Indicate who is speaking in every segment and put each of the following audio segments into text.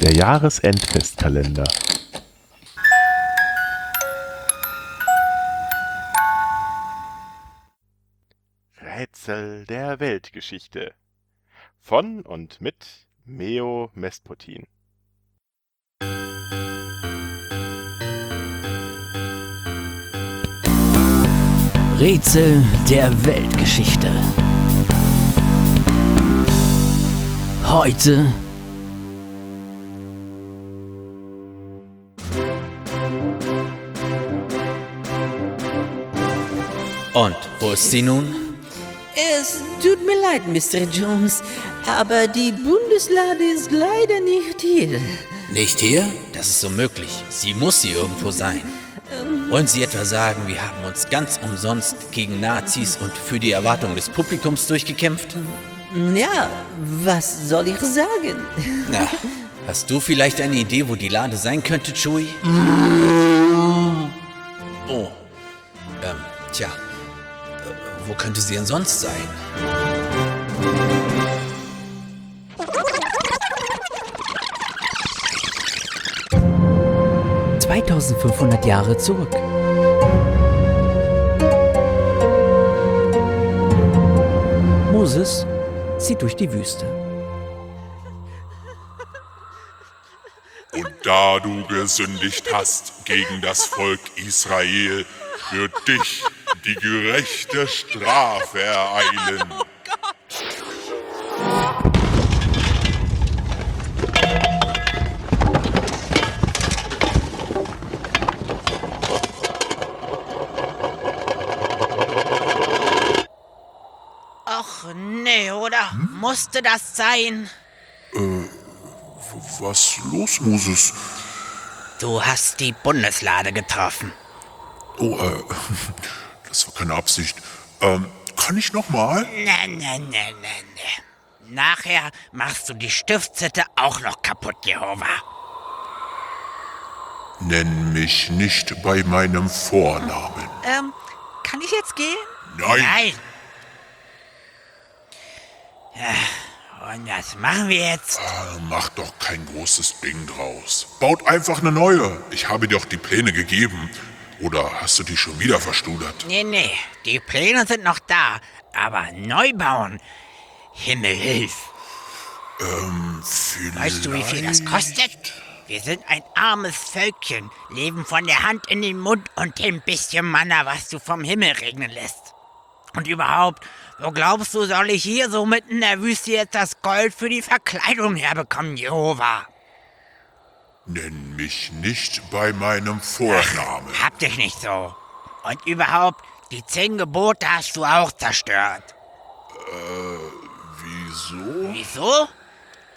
Speaker 1: Der Jahresendfestkalender. Rätsel der Weltgeschichte. Von und mit Meo Mesputin.
Speaker 2: Rätsel der Weltgeschichte. Heute
Speaker 3: Und wo ist sie nun?
Speaker 4: Es tut mir leid, Mr. Jones, aber die Bundeslade ist leider nicht hier.
Speaker 3: Nicht hier? Das ist unmöglich. Sie muss hier irgendwo sein. Wollen Sie etwa sagen, wir haben uns ganz umsonst gegen Nazis und für die Erwartung des Publikums durchgekämpft?
Speaker 4: Ja, was soll ich sagen?
Speaker 3: Na, hast du vielleicht eine Idee, wo die Lade sein könnte, Chewie? Oh. Ähm, tja. Wo könnte sie denn sonst sein?
Speaker 2: 2500 Jahre zurück. Moses zieht durch die Wüste.
Speaker 5: Und da du gesündigt hast gegen das Volk Israel, wird dich die gerechte Strafe ereilen.
Speaker 6: Och, nee, oder? Musste das sein?
Speaker 5: Was los, Moses?
Speaker 6: Du hast die Bundeslade getroffen.
Speaker 5: Oh, äh, das war keine Absicht. Ähm, kann ich nochmal?
Speaker 6: Ne, ne, ne, ne, ne. Nachher machst du die Stiftshütte auch noch kaputt, Jehova.
Speaker 5: Nenn mich nicht bei meinem Vornamen.
Speaker 6: Ähm, kann ich jetzt gehen?
Speaker 5: Nein.
Speaker 6: Nein. Ja, Und was machen wir jetzt?
Speaker 5: Äh, Mach doch kein großes Ding draus. Baut einfach eine neue. Ich habe dir doch die Pläne gegeben. Oder hast du die schon wieder verstudert?
Speaker 6: Nee, nee, die Pläne sind noch da. Aber neu bauen. Himmel hilf.
Speaker 5: Vielleicht.
Speaker 6: Weißt du, wie viel das kostet? Wir sind ein armes Völkchen, leben von der Hand in den Mund und dem bisschen Manna, was du vom Himmel regnen lässt. Und überhaupt, wo glaubst du, soll ich hier so mitten in der Wüste jetzt das Gold für die Verkleidung herbekommen, Jehova?
Speaker 5: Nenn mich nicht bei meinem Vornamen.
Speaker 6: Hab dich nicht so. Und überhaupt, die zehn Gebote hast du auch zerstört.
Speaker 5: Wieso?
Speaker 6: Wieso?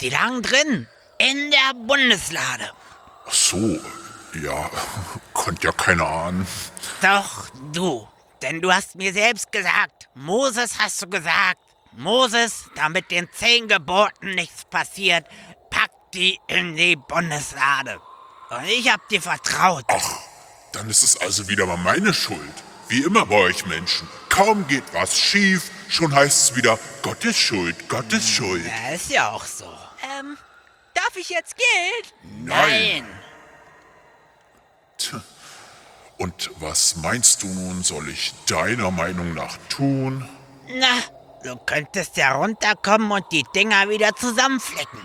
Speaker 6: Die lagen drin, in der Bundeslade.
Speaker 5: Ach so, ja, konnte ja keiner ahnen.
Speaker 6: Doch, du. Denn du hast mir selbst gesagt, Moses hast du gesagt, Moses, damit den zehn Geboten nichts passiert, die in die Bundeslade. Und ich hab dir vertraut.
Speaker 5: Dann ist es also wieder mal meine Schuld. Wie immer bei euch Menschen. Kaum geht was schief, schon heißt es wieder, Gottes Schuld, Gottes Schuld.
Speaker 6: Ja, ist ja auch so. Ähm, darf ich jetzt Geld?
Speaker 5: Nein. Tja. Und was meinst du nun, soll ich deiner Meinung nach tun?
Speaker 6: Na, du könntest ja runterkommen und die Dinger wieder zusammenflicken.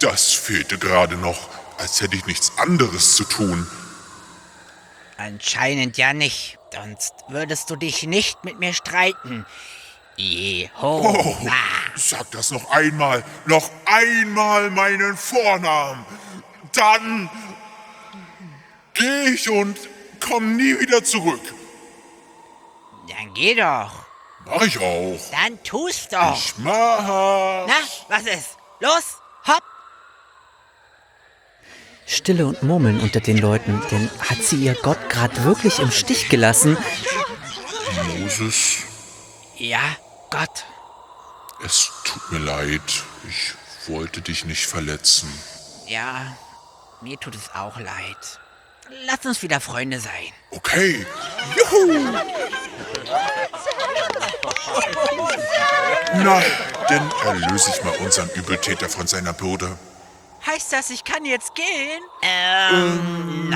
Speaker 5: Das fehlte gerade noch, als hätte ich nichts anderes zu tun.
Speaker 6: Anscheinend ja nicht, sonst würdest du dich nicht mit mir streiten. Jehova.
Speaker 5: Oh, sag das noch einmal, noch einmal meinen Vornamen. Dann gehe ich und komm nie wieder zurück.
Speaker 6: Dann geh doch.
Speaker 5: Mach ich auch.
Speaker 6: Dann tu's doch.
Speaker 5: Ich mach.
Speaker 6: Na, was ist? Los, hopp.
Speaker 2: Stille und Murmeln unter den Leuten, denn hat sie ihr Gott gerade wirklich im Stich gelassen?
Speaker 5: Moses,
Speaker 6: Ja, Gott.
Speaker 5: es tut mir leid. Ich wollte dich nicht verletzen.
Speaker 6: Ja, mir tut es auch leid. Lass uns wieder Freunde sein.
Speaker 5: Okay. Juhu. Na, dann erlöse ich mal unseren Übeltäter von seiner Bürde.
Speaker 2: Heißt das, ich kann jetzt gehen?
Speaker 6: Ähm,